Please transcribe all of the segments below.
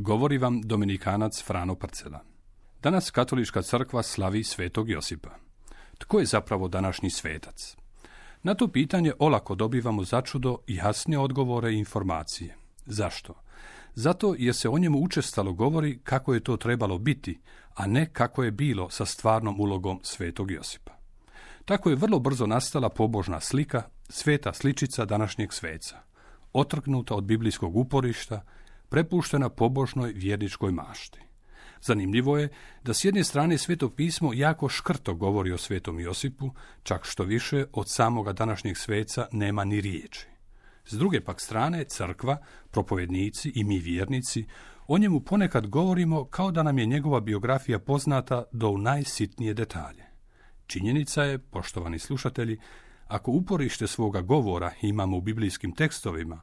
Govori vam Dominikanac Frano Parcela. Danas katolička crkva slavi svetog Josipa. Tko je zapravo današnji svetac? Na to pitanje olako dobivamo začudo jasne odgovore i informacije. Zašto? Zato jer se o njemu učestalo govori kako je to trebalo biti, a ne kako je bilo sa stvarnom ulogom svetog Josipa. Tako je vrlo brzo nastala pobožna slika, sveta sličica današnjeg sveca, otrgnuta od biblijskog uporišta, prepuštena pobožnoj vjerničkoj mašti. Zanimljivo je da s jedne strane sveto pismo jako škrto govori o svetom Josipu, čak što više od samoga današnjeg sveca nema ni riječi. S druge pak strane, crkva, propovednici i mi vjernici o njemu ponekad govorimo kao da nam je njegova biografija poznata do u najsitnije detalje. Činjenica je, poštovani slušatelji, ako uporište svoga govora imamo u biblijskim tekstovima,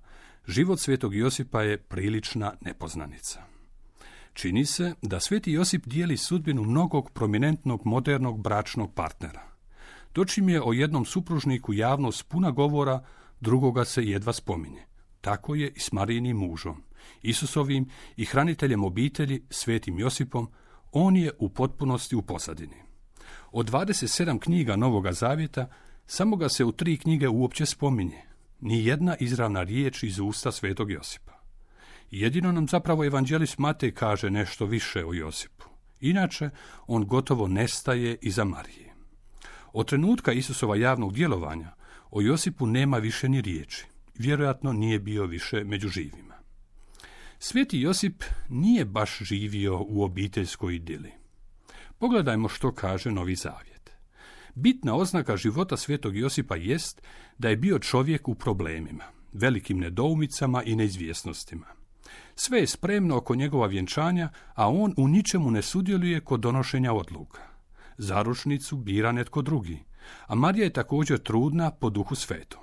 život svetog Josipa je prilična nepoznanica. Čini se da sveti Josip dijeli sudbinu mnogog prominentnog modernog bračnog partnera. Dočim je o jednom supružniku javnost puna govora, drugoga se jedva spominje. Tako je i s Marijinim mužom, Isusovim i hraniteljem obitelji, svetim Josipom, on je u potpunosti u posadini. Od 27 knjiga Novoga Zavjeta, samo ga se u tri knjige uopće spominje, ni jedna izravna riječ iz usta svetog Josipa. Jedino nam zapravo evanđelist Matej kaže nešto više o Josipu. Inače, on gotovo nestaje iza Marije. Od trenutka Isusova javnog djelovanja o Josipu nema više ni riječi. Vjerojatno nije bio više među živima. Sveti Josip nije baš živio u obiteljskoj idili. Pogledajmo što kaže Novi Zavjet. Bitna oznaka života svetog Josipa jest da je bio čovjek u problemima, velikim nedoumicama i neizvjesnostima. Sve je spremno oko njegova vjenčanja, a on u ničemu ne sudjeluje kod donošenja odluka. Zaručnicu bira netko drugi, a Marija je također trudna po duhu svetom.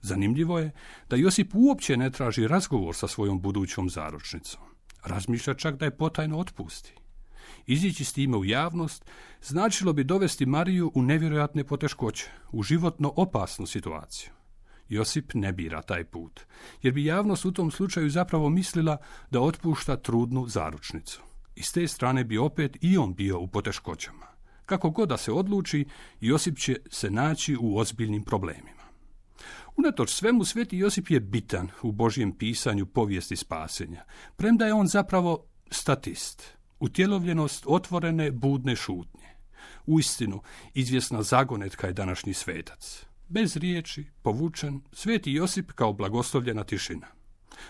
Zanimljivo je da Josip uopće ne traži razgovor sa svojom budućom zaručnicom. Razmišlja čak da je potajno otpusti. Izići s time u javnost značilo bi dovesti Mariju u nevjerojatne poteškoće, u životno opasnu situaciju. Josip ne bira taj put, jer bi javnost u tom slučaju zapravo mislila da otpušta trudnu zaručnicu. I s te strane bi opet i on bio u poteškoćama. Kako god da se odluči, Josip će se naći u ozbiljnim problemima. Unatoč svemu, sveti Josip je bitan u Božjem pisanju povijesti spasenja, premda je on zapravo statist, utjelovljenost otvorene budne šutnje. Uistinu, izvjesna zagonetka je današnji svetac. Bez riječi, povučen, sveti Josip kao blagoslovljena tišina.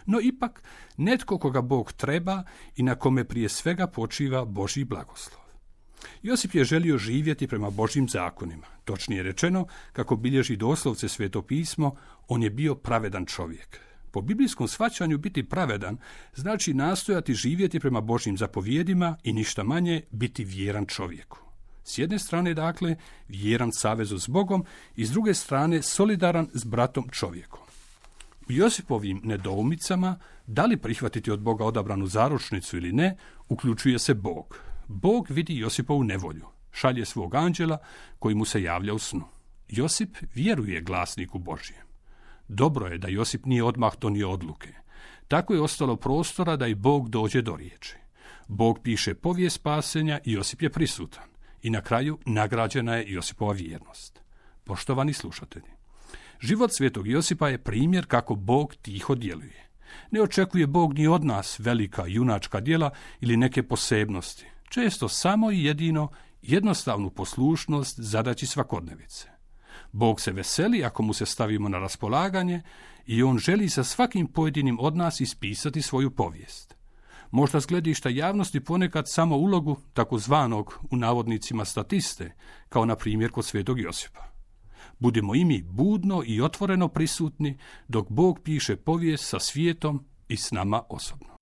No ipak, netko koga Bog treba i na kome prije svega počiva Božji blagoslov. Josip je želio živjeti prema Božjim zakonima. Točnije rečeno, kako bilježi doslovce sveto pismo, on je bio pravedan čovjek. Po biblijskom shvaćanju biti pravedan znači nastojati živjeti prema Božjim zapovjedima i ništa manje biti vjeran čovjeku. S jedne strane, dakle, vjeran savezu s Bogom i s druge strane solidaran s bratom čovjekom. U Josipovim nedoumicama, da li prihvatiti od Boga odabranu zaručnicu ili ne, uključuje se Bog. Bog vidi Josipovu nevolju, šalje svog anđela koji mu se javlja u snu. Josip vjeruje glasniku Božjem. Dobro je da Josip nije odmah donio odluke. Tako je ostalo prostora da i Bog dođe do riječi. Bog piše povijest spasenja i Josip je prisutan. I na kraju nagrađena je Josipova vjernost. Poštovani slušatelji, život svetog Josipa je primjer kako Bog tiho djeluje. Ne očekuje Bog ni od nas velika junačka djela ili neke posebnosti. Često samo i jedino jednostavnu poslušnost zadaći svakodnevice. Bog se veseli ako mu se stavimo na raspolaganje i on želi sa svakim pojedinim od nas ispisati svoju povijest. Možda s gledišta javnosti ponekad samo ulogu takozvanog u navodnicima statiste, kao na primjer kod svetog Josipa. Budemo i mi budno i otvoreno prisutni dok Bog piše povijest sa svijetom i s nama osobno.